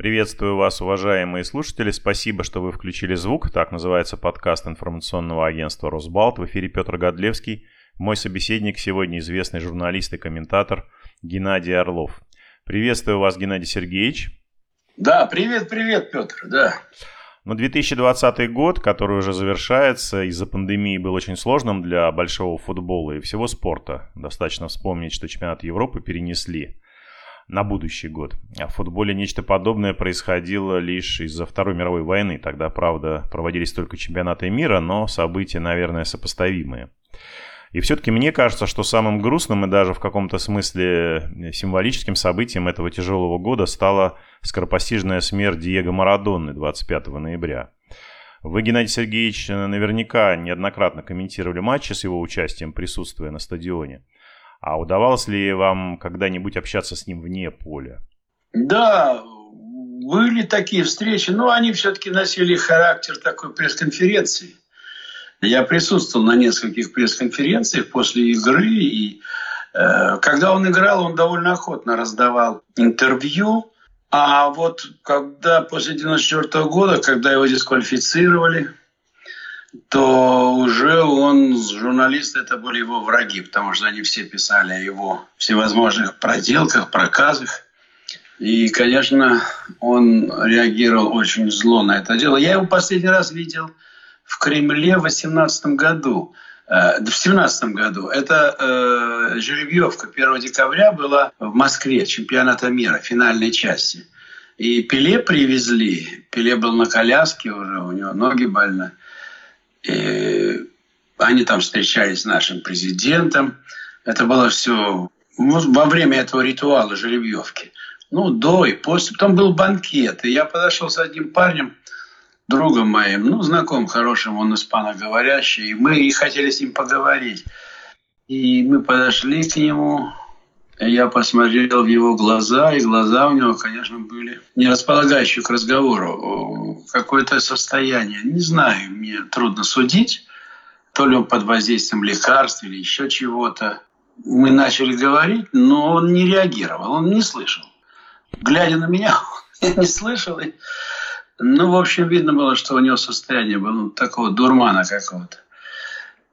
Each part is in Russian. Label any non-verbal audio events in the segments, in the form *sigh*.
Приветствую вас, уважаемые слушатели. Спасибо, что вы включили звук. Так называется подкаст информационного агентства «Росбалт». В эфире Петр Годлевский. Мой собеседник сегодня известный журналист и комментатор Геннадий Орлов. Приветствую вас, Геннадий Сергеевич. Да, привет, привет, Петр, да. Но 2020 год, который уже завершается, из-за пандемии был очень сложным для большого футбола и всего спорта. Достаточно вспомнить, что чемпионат Европы перенесли на будущий год. А в футболе нечто подобное происходило лишь из-за Второй мировой войны. Тогда, правда, проводились только чемпионаты мира, но события, наверное, сопоставимые. И все-таки мне кажется, что самым грустным и даже в каком-то смысле символическим событием этого тяжелого года стала скоропостижная смерть Диего Марадонны 25 ноября. Вы, Геннадий Сергеевич, наверняка неоднократно комментировали матчи с его участием, присутствуя на стадионе. А удавалось ли вам когда-нибудь общаться с ним вне поля? Да, были такие встречи, но они все-таки носили характер такой пресс-конференции. Я присутствовал на нескольких пресс-конференциях после игры, и э, когда он играл, он довольно охотно раздавал интервью. А вот когда после 94 года, когда его дисквалифицировали, то уже он, журналисты, это были его враги, потому что они все писали о его всевозможных проделках, проказах. И, конечно, он реагировал очень зло на это дело. Я его последний раз видел в Кремле в 18 году. Э, в 17 году. Это э, жеребьевка 1 декабря была в Москве, чемпионата мира, финальной части. И Пеле привезли. Пеле был на коляске уже, у него ноги больны. Они там встречались с нашим президентом. Это было все во время этого ритуала жеребьевки. Ну, до и после. Потом был банкет. И я подошел с одним парнем, другом моим, ну, знакомым хорошим, он испаноговорящий. И мы и хотели с ним поговорить. И мы подошли к нему, я посмотрел в его глаза, и глаза у него, конечно, были не располагающие к разговору. Какое-то состояние, не знаю, мне трудно судить. То ли он под воздействием лекарств или еще чего-то. Мы начали говорить, но он не реагировал, он не слышал. Глядя на меня, *laughs* он не слышал. И, ну, в общем, видно было, что у него состояние было ну, такого дурмана какого-то.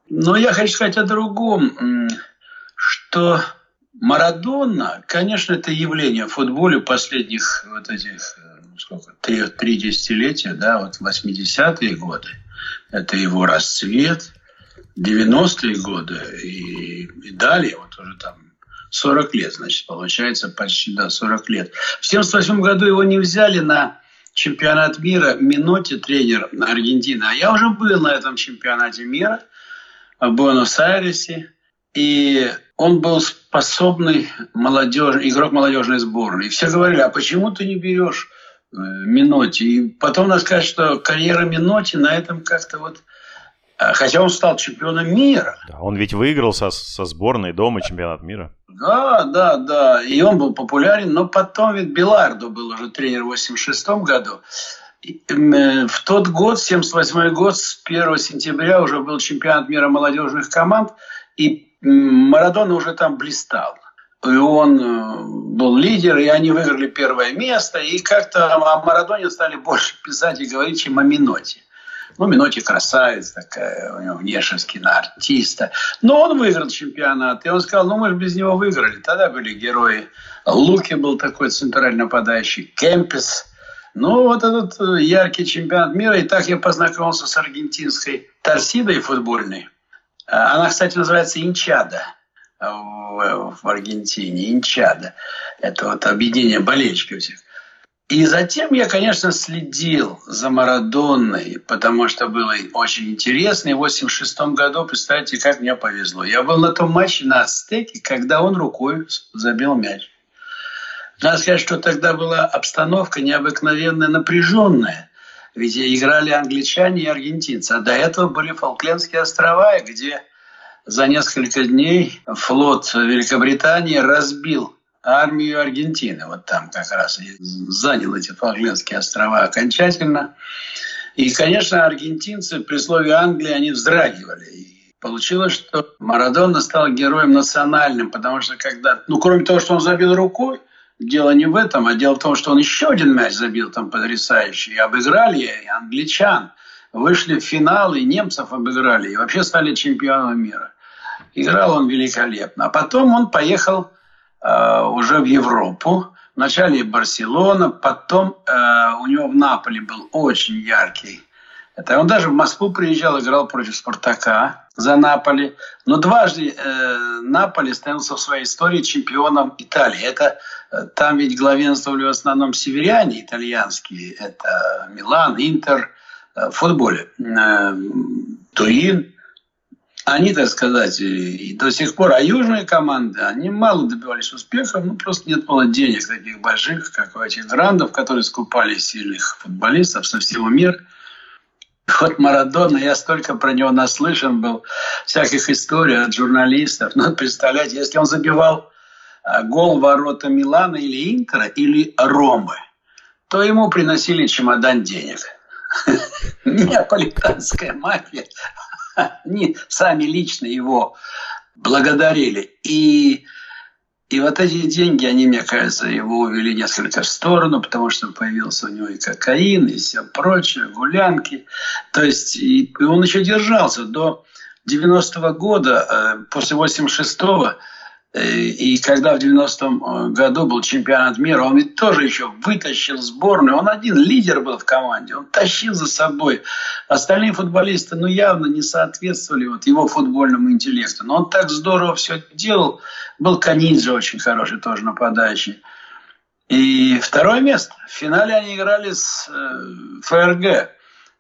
Но я хочу сказать о другом, что Марадона, конечно, это явление в футболе последних вот этих ну, сколько, три, три десятилетия, да, вот 80-е годы. Это его расцвет, 90-е годы и, и далее, вот уже там 40 лет, значит, получается почти, да, 40 лет. В 78 году его не взяли на чемпионат мира Миноти, тренер Аргентины. А я уже был на этом чемпионате мира в Буэнос-Айресе. И он был способный молодежь, игрок молодежной сборной. И все говорили, а почему ты не берешь э, Миноти? И потом надо сказать, что карьера Миноти на этом как-то вот... Э, хотя он стал чемпионом мира. Да, он ведь выиграл со, со сборной дома чемпионат мира. Да, да, да. И он был популярен. Но потом ведь Белардо был уже тренер в 86 году. Э, в тот год, 78 год, с 1 сентября уже был чемпионат мира молодежных команд. И Марадона уже там блистал. И он э, был лидер, и они выиграли первое место. И как-то о Марадоне стали больше писать и говорить, чем о Миноте. Ну, Миноти красавец такая, у него внешность киноартиста. Но он выиграл чемпионат. И он сказал, ну, мы же без него выиграли. Тогда были герои. Луки был такой центральный нападающий. Кемпес. Ну, вот этот э, яркий чемпионат мира. И так я познакомился с аргентинской торсидой футбольной. Она, кстати, называется Инчада в Аргентине. Инчада. Это вот объединение болельщиков всех. И затем я, конечно, следил за Марадонной, потому что было очень интересно. И в 86 году, представьте, как мне повезло. Я был на том матче на Ацтеке, когда он рукой забил мяч. Надо сказать, что тогда была обстановка необыкновенно напряженная. Ведь играли англичане и аргентинцы. А до этого были Фолклендские острова, где за несколько дней флот Великобритании разбил армию Аргентины. Вот там как раз и занял эти Фолклендские острова окончательно. И, конечно, аргентинцы при слове Англии, они вздрагивали. И получилось, что Марадона стал героем национальным, потому что когда, ну, кроме того, что он забил рукой, дело не в этом, а дело в том, что он еще один мяч забил там потрясающий. И обыграли и англичан. Вышли в финал, и немцев обыграли. И вообще стали чемпионом мира. Играл он великолепно. А потом он поехал э, уже в Европу. Вначале Барселона, потом э, у него в Наполе был очень яркий. Это он даже в Москву приезжал, играл против Спартака за Наполи. Но дважды э, Наполи становился в своей истории чемпионом Италии. Это э, там ведь главенствовали в основном северяне итальянские. Это Милан, Интер э, в футболе. Турин. Они, так сказать, и до сих пор, а южные команды, они мало добивались успехов, ну просто нет было денег таких больших, как у этих грандов, которые скупали сильных футболистов со всего мира. Вот Марадона, я столько про него наслышан был, всяких историй от журналистов. Ну, представляете, если он забивал а, гол ворота Милана или Интера, или Ромы, то ему приносили чемодан денег. *laughs* Неаполитанская мафия. *laughs* Они сами лично его благодарили. И и вот эти деньги, они, мне кажется, его увели несколько в сторону, потому что появился у него и кокаин, и все прочее, гулянки. То есть и он еще держался до 90-го года, э, после 86-го, Э, и когда в 90-м э, году был чемпионат мира, он ведь тоже еще вытащил сборную. Он один лидер был в команде. Он тащил за собой. Остальные футболисты, ну, явно не соответствовали вот его футбольному интеллекту. Но он так здорово все делал. Был Канидзе очень хороший тоже нападающий. И второе место. В финале они играли с э, ФРГ.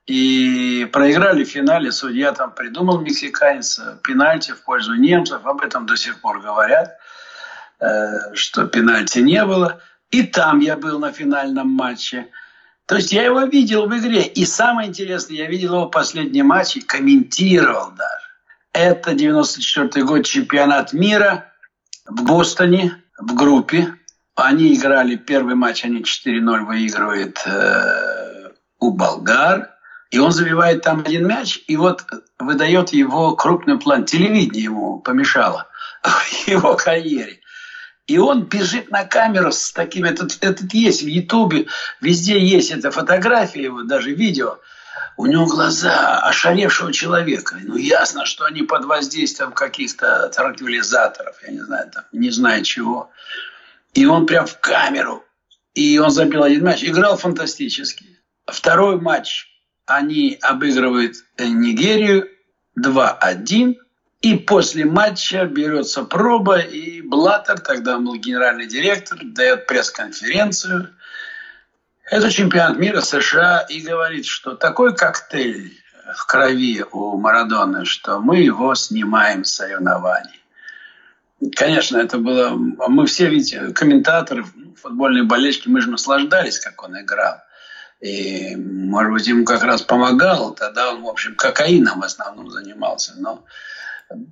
И проиграли в финале. Судья там придумал мексиканец пенальти в пользу немцев. Об этом до сих пор говорят, э, что пенальти не было. И там я был на финальном матче. То есть я его видел в игре. И самое интересное, я видел его в последнем матче, комментировал даже. Это 94 год чемпионат мира в Бостоне, в группе. Они играли первый матч, они 4-0 выигрывают э, у болгар. И он забивает там один мяч, и вот выдает его крупный план. Телевидение ему помешало *laughs* в его карьере. И он бежит на камеру с таким, этот, этот есть в Ютубе, везде есть эта фотография его, даже видео. У него глаза ошаревшего человека. Ну, ясно, что они под воздействием каких-то транквилизаторов, я не знаю, там, не знаю чего. И он прям в камеру. И он забил один матч. Играл фантастически. Второй матч они обыгрывают Нигерию 2-1. И после матча берется проба, и Блаттер, тогда был генеральный директор, дает пресс-конференцию. Это чемпионат мира США и говорит, что такой коктейль в крови у Марадоны, что мы его снимаем с соревнований. Конечно, это было... Мы все, видите, комментаторы, футбольные болельщики, мы же наслаждались, как он играл. И, может быть, ему как раз помогал. Тогда он, в общем, кокаином в основном занимался. Но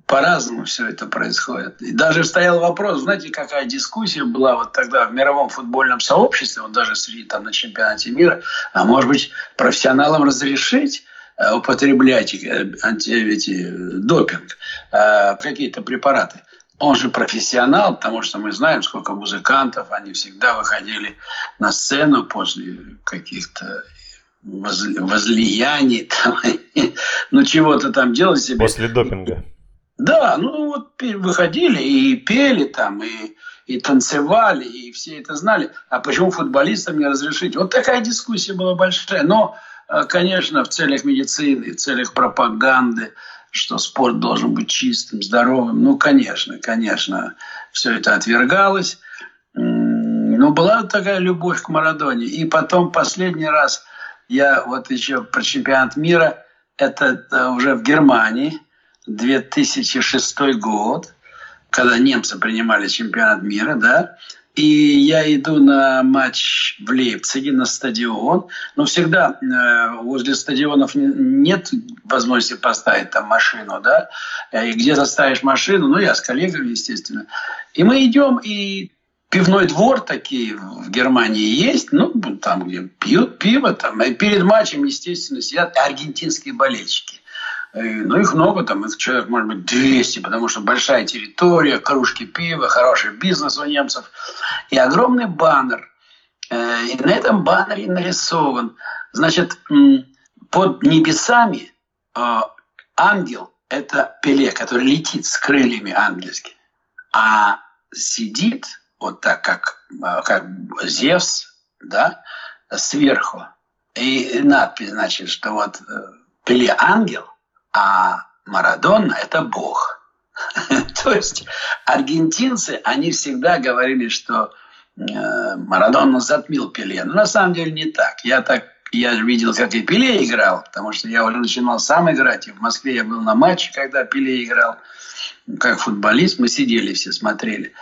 по-разному все это происходит. И даже стоял вопрос, знаете, какая дискуссия была вот тогда в мировом футбольном сообществе, вот даже среди там на чемпионате мира, а может быть, профессионалам разрешить э, употреблять э, эти, допинг, э, какие-то препараты он же профессионал, потому что мы знаем, сколько музыкантов, они всегда выходили на сцену после каких-то возлияний, *laughs* там, ну чего-то там делать себе. После допинга. Да, ну вот выходили и пели там, и, и танцевали, и все это знали. А почему футболистам не разрешить? Вот такая дискуссия была большая. Но, э, конечно, в целях медицины, в целях пропаганды, что спорт должен быть чистым, здоровым. Ну, конечно, конечно, все это отвергалось. Но была такая любовь к Марадоне. И потом последний раз я вот еще про чемпионат мира, это уже в Германии, 2006 год, когда немцы принимали чемпионат мира, да, и я иду на матч в Лейпциге, на стадион. Но всегда э, возле стадионов нет возможности поставить там машину, да. И где-то ставишь машину, ну, я с коллегами, естественно. И мы идем, и пивной двор такие в Германии есть, ну, там, где пьют пиво, там, и перед матчем, естественно, сидят аргентинские болельщики. Ну, их много, там, их человек, может быть, 200, потому что большая территория, кружки пива, хороший бизнес у немцев. И огромный баннер. Э, и на этом баннере нарисован, значит, под небесами э, ангел – это Пеле, который летит с крыльями ангельскими. А сидит вот так, как, э, как Зевс, да, сверху. И надпись, значит, что вот Пеле – ангел, а Марадона – это бог. *laughs* То есть аргентинцы, они всегда говорили, что э, Марадона затмил Пеле. Но на самом деле не так. Я так я видел, как и Пеле играл, потому что я уже начинал сам играть. И в Москве я был на матче, когда Пеле играл. Как футболист мы сидели все, смотрели.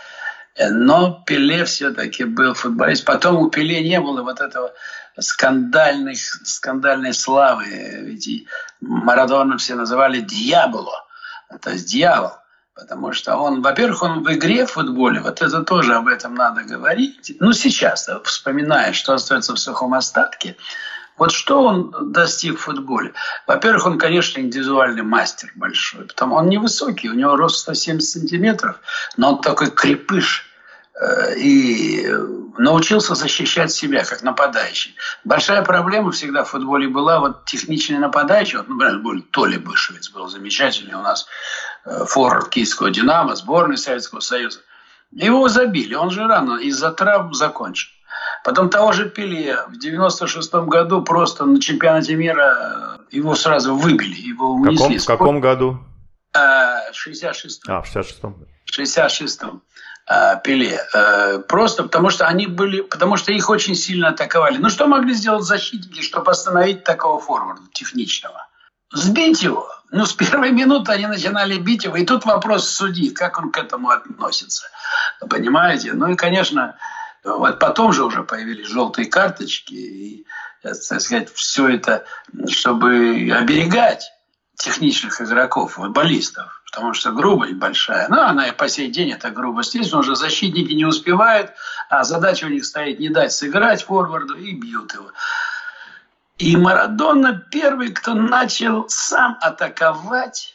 Но Пеле все-таки был футболист. Потом у Пеле не было вот этого скандальной, скандальной славы. Ведь Марадона все называли «дьяволо», то есть «дьявол». Потому что он, во-первых, он в игре в футболе, вот это тоже об этом надо говорить. Ну, сейчас, вспоминая, что остается в сухом остатке, вот что он достиг в футболе? Во-первых, он, конечно, индивидуальный мастер большой. Потому он невысокий, у него рост 170 сантиметров, но он такой крепыш – Э, и научился защищать себя как нападающий. Большая проблема всегда в футболе была вот техничный нападающий. Вот, например, был Толи Бышевец был замечательный у нас э, форвард киевского «Динамо», сборной Советского Союза. Его забили, он же рано из-за травм закончил. Потом того же Пеле в 96 году просто на чемпионате мира э, его сразу выбили, его унесли. В каком, в каком году? 66 А, в 66-м. В 66-м. Э, Пеле. Э, просто потому что они были, потому что их очень сильно атаковали. Ну что могли сделать защитники, чтобы остановить такого форварда техничного? Сбить его. Ну, с первой минуты они начинали бить его. И тут вопрос судьи, как он к этому относится. Понимаете? Ну и, конечно, вот потом же уже появились желтые карточки. И, так сказать, все это, чтобы оберегать техничных игроков, футболистов потому что грубость большая. Но она и по сей день это грубость есть, но уже защитники не успевают, а задача у них стоит не дать сыграть форварду и бьют его. И Марадона первый, кто начал сам атаковать.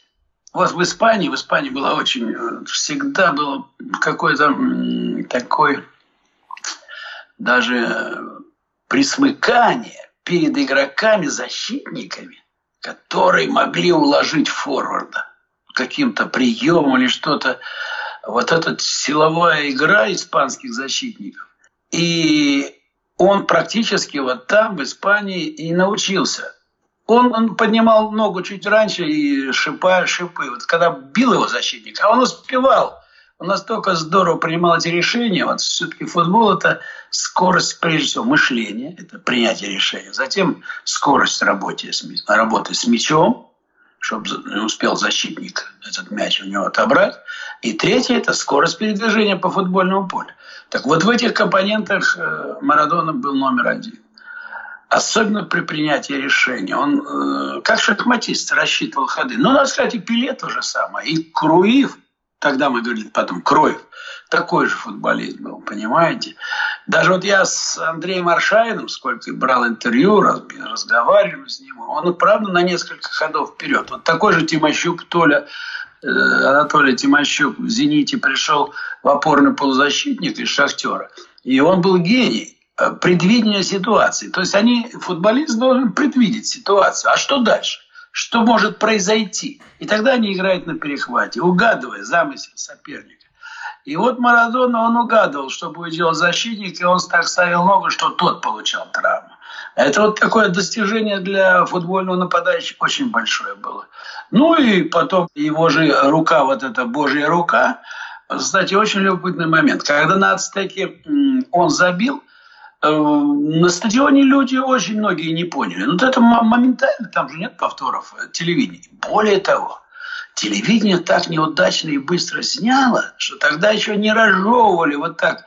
Вот в Испании, в Испании было очень, всегда было какой-то такой даже присмыкание перед игроками-защитниками, которые могли уложить форварда каким-то приемом или что-то. Вот эта силовая игра испанских защитников. И он практически вот там, в Испании, и научился. Он, он поднимал ногу чуть раньше и шипа, шипы. Вот когда бил его защитник, а он успевал. Настолько здорово принимал эти решения. Вот все-таки футбол – это скорость, прежде всего, мышления, это принятие решения. Затем скорость работы с, работы с мячом, чтобы успел защитник этот мяч у него отобрать. И третье – это скорость передвижения по футбольному полю. Так вот в этих компонентах э, Марадона был номер один. Особенно при принятии решения. Он э, как шахматист рассчитывал ходы. Но, надо сказать, и Пеле то же самое. И Круив, тогда мы говорили потом Кроев, такой же футболист был, понимаете? Даже вот я с Андреем Аршаиным, сколько брал интервью, разговаривал с ним, он, правда, на несколько ходов вперед. Вот такой же Тимощук Толя, э, Анатолий Тимощук в «Зените» пришел в опорный полузащитник из «Шахтера». И он был гений э, предвидения ситуации. То есть они, футболист должен предвидеть ситуацию. А что дальше? Что может произойти? И тогда они играют на перехвате, угадывая замысел соперника. И вот Марадона, он угадывал, что будет делать защитник, и он так ставил ногу, что тот получал травму. Это вот такое достижение для футбольного нападающего очень большое было. Ну и потом его же рука, вот эта божья рука, кстати, очень любопытный момент. Когда на Ацтеке он забил, на стадионе люди очень многие не поняли. Ну, это моментально, там же нет повторов э, телевидения. Более того, телевидение так неудачно и быстро сняло, что тогда еще не разжевывали вот так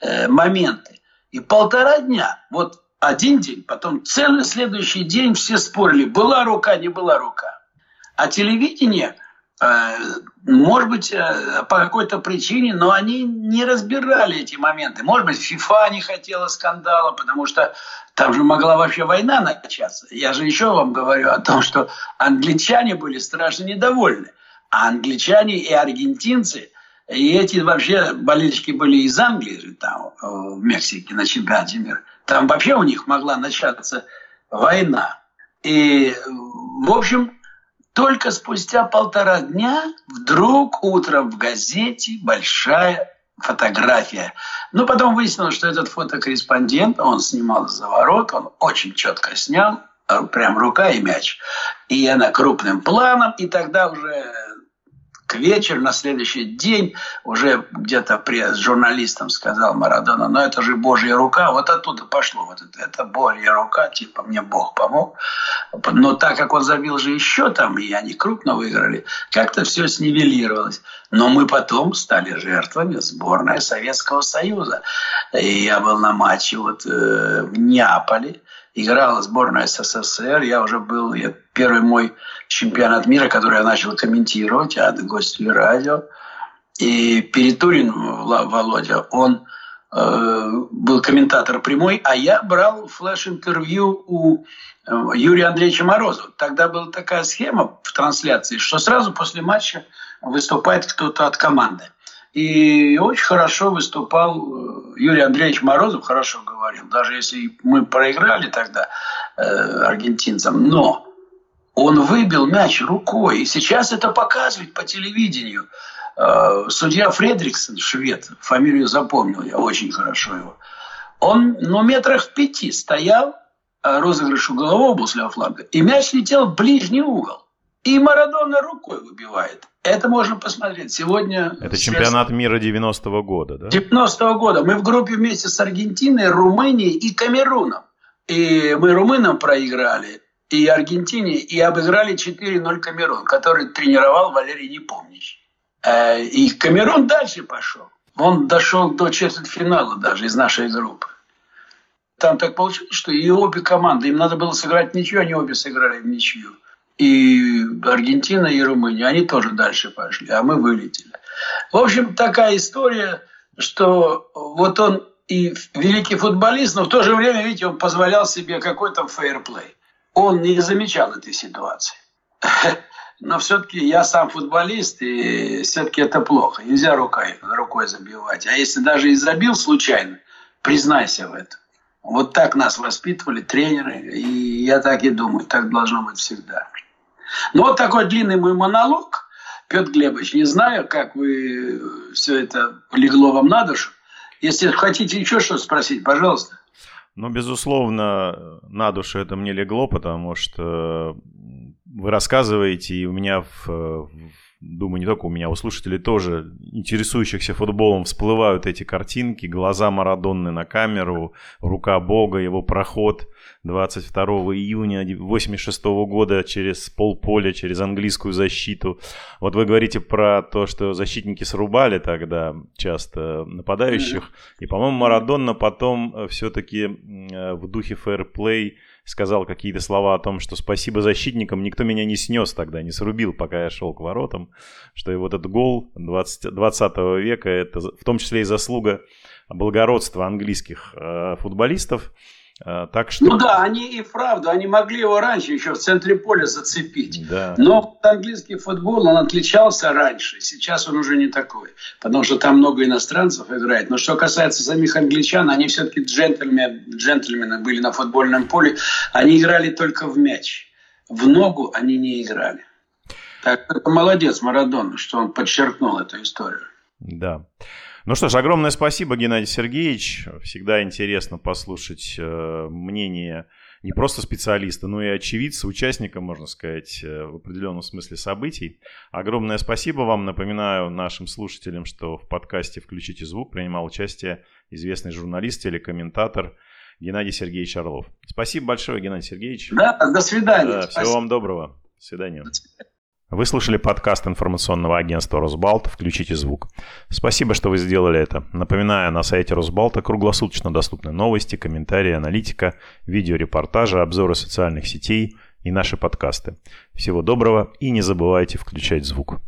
э, моменты. И полтора дня, вот один день, потом целый следующий день все спорили, была рука, не была рука. А телевидение может быть, э, по какой-то причине, но они не разбирали эти моменты. Может быть, ФИФА не хотела скандала, потому что там же могла вообще война начаться. Я же еще вам говорю о том, что англичане были страшно недовольны. А англичане и аргентинцы, и эти вообще болельщики были из Англии, там, э, в Мексике на чемпионате мира. Там вообще у них могла начаться война. И, в общем, только спустя полтора дня вдруг утром в газете большая фотография. Но потом выяснилось, что этот фотокорреспондент, он снимал за ворот, он очень четко снял, прям рука и мяч. И она крупным планом, и тогда уже к вечеру, на следующий день, уже где-то при журналистам сказал Марадона, но это же Божья рука, вот оттуда пошло, вот это, это Божья рука, типа мне Бог помог. Но так как он забил же еще там, и они крупно выиграли, как-то все снивелировалось. Но мы потом стали жертвами сборной Советского Союза. И я был на матче вот э, в Неаполе, играла сборная СССР. Я уже был, я, первый мой чемпионат мира, который я начал комментировать от гостей радио. И Перетурин Володя, он э, был комментатор прямой, а я брал флеш-интервью у э, Юрия Андреевича Морозова. Тогда была такая схема в трансляции, что сразу после матча выступает кто-то от команды. И очень хорошо выступал э, Юрий Андреевич Морозов, хорошо говорил, даже если мы проиграли тогда э, аргентинцам, но он выбил мяч рукой, и сейчас это показывают по телевидению. Э, судья Фредриксон, швед, фамилию запомнил я очень хорошо его, он ну, метрах в пяти стоял, э, розыгрыш углового с фланга, и мяч летел в ближний угол. И Марадона рукой выбивает. Это можно посмотреть. Сегодня... Это чемпионат мира 90-го года, да? 90-го года. Мы в группе вместе с Аргентиной, Румынией и Камеруном. И мы румынам проиграли, и Аргентине, и обыграли 4-0 Камерун, который тренировал Валерий Непомнящий. Э, и Камерун дальше пошел. Он дошел до четвертьфинала даже из нашей группы. Там так получилось, что и обе команды, им надо было сыграть ничью, они обе сыграли в ничью и Аргентина, и Румыния, они тоже дальше пошли, а мы вылетели. В общем, такая история, что вот он и великий футболист, но в то же время, видите, он позволял себе какой-то фейерплей. Он не замечал этой ситуации. *laughs* Но все-таки я сам футболист, и все-таки это плохо. Нельзя рукой, рукой забивать. А если даже и забил случайно, признайся в этом. Вот так нас воспитывали тренеры, и я так и думаю, так должно быть всегда. Ну вот такой длинный мой монолог. Петр Глебович, не знаю, как вы все это легло вам на душу. Если хотите еще что спросить, пожалуйста. Ну, безусловно, на душу это мне легло, потому что вы рассказываете, и у меня в, думаю, не только у меня, у слушателей тоже, интересующихся футболом, всплывают эти картинки, глаза Марадонны на камеру, рука Бога, его проход. 22 июня 86 года через полполя, через английскую защиту. Вот вы говорите про то, что защитники срубали тогда часто нападающих, и, по-моему, Марадонна потом все-таки э, в духе фэрплей сказал какие-то слова о том, что спасибо защитникам, никто меня не снес тогда, не срубил, пока я шел к воротам, что и вот этот гол 20, 20 века, это в том числе и заслуга благородства английских э, футболистов, так что... Ну да, они и правда, они могли его раньше еще в центре поля зацепить. Да. Но английский футбол, он отличался раньше. Сейчас он уже не такой. Потому что там много иностранцев играет. Но что касается самих англичан, они все-таки джентльмены, джентльмены были на футбольном поле. Они играли только в мяч. В ногу они не играли. Так, это молодец Марадона, что он подчеркнул эту историю. Да. Ну что ж, огромное спасибо, Геннадий Сергеевич. Всегда интересно послушать э, мнение не просто специалиста, но и очевидца, участника, можно сказать, э, в определенном смысле событий. Огромное спасибо вам. Напоминаю нашим слушателям, что в подкасте «Включите звук» принимал участие известный журналист, телекомментатор Геннадий Сергеевич Орлов. Спасибо большое, Геннадий Сергеевич. Да, до свидания. Да, всего вам доброго. До свидания. До свидания. Вы слушали подкаст информационного агентства «Росбалт». Включите звук. Спасибо, что вы сделали это. Напоминаю, на сайте Росбалта круглосуточно доступны новости, комментарии, аналитика, видеорепортажи, обзоры социальных сетей и наши подкасты. Всего доброго и не забывайте включать звук.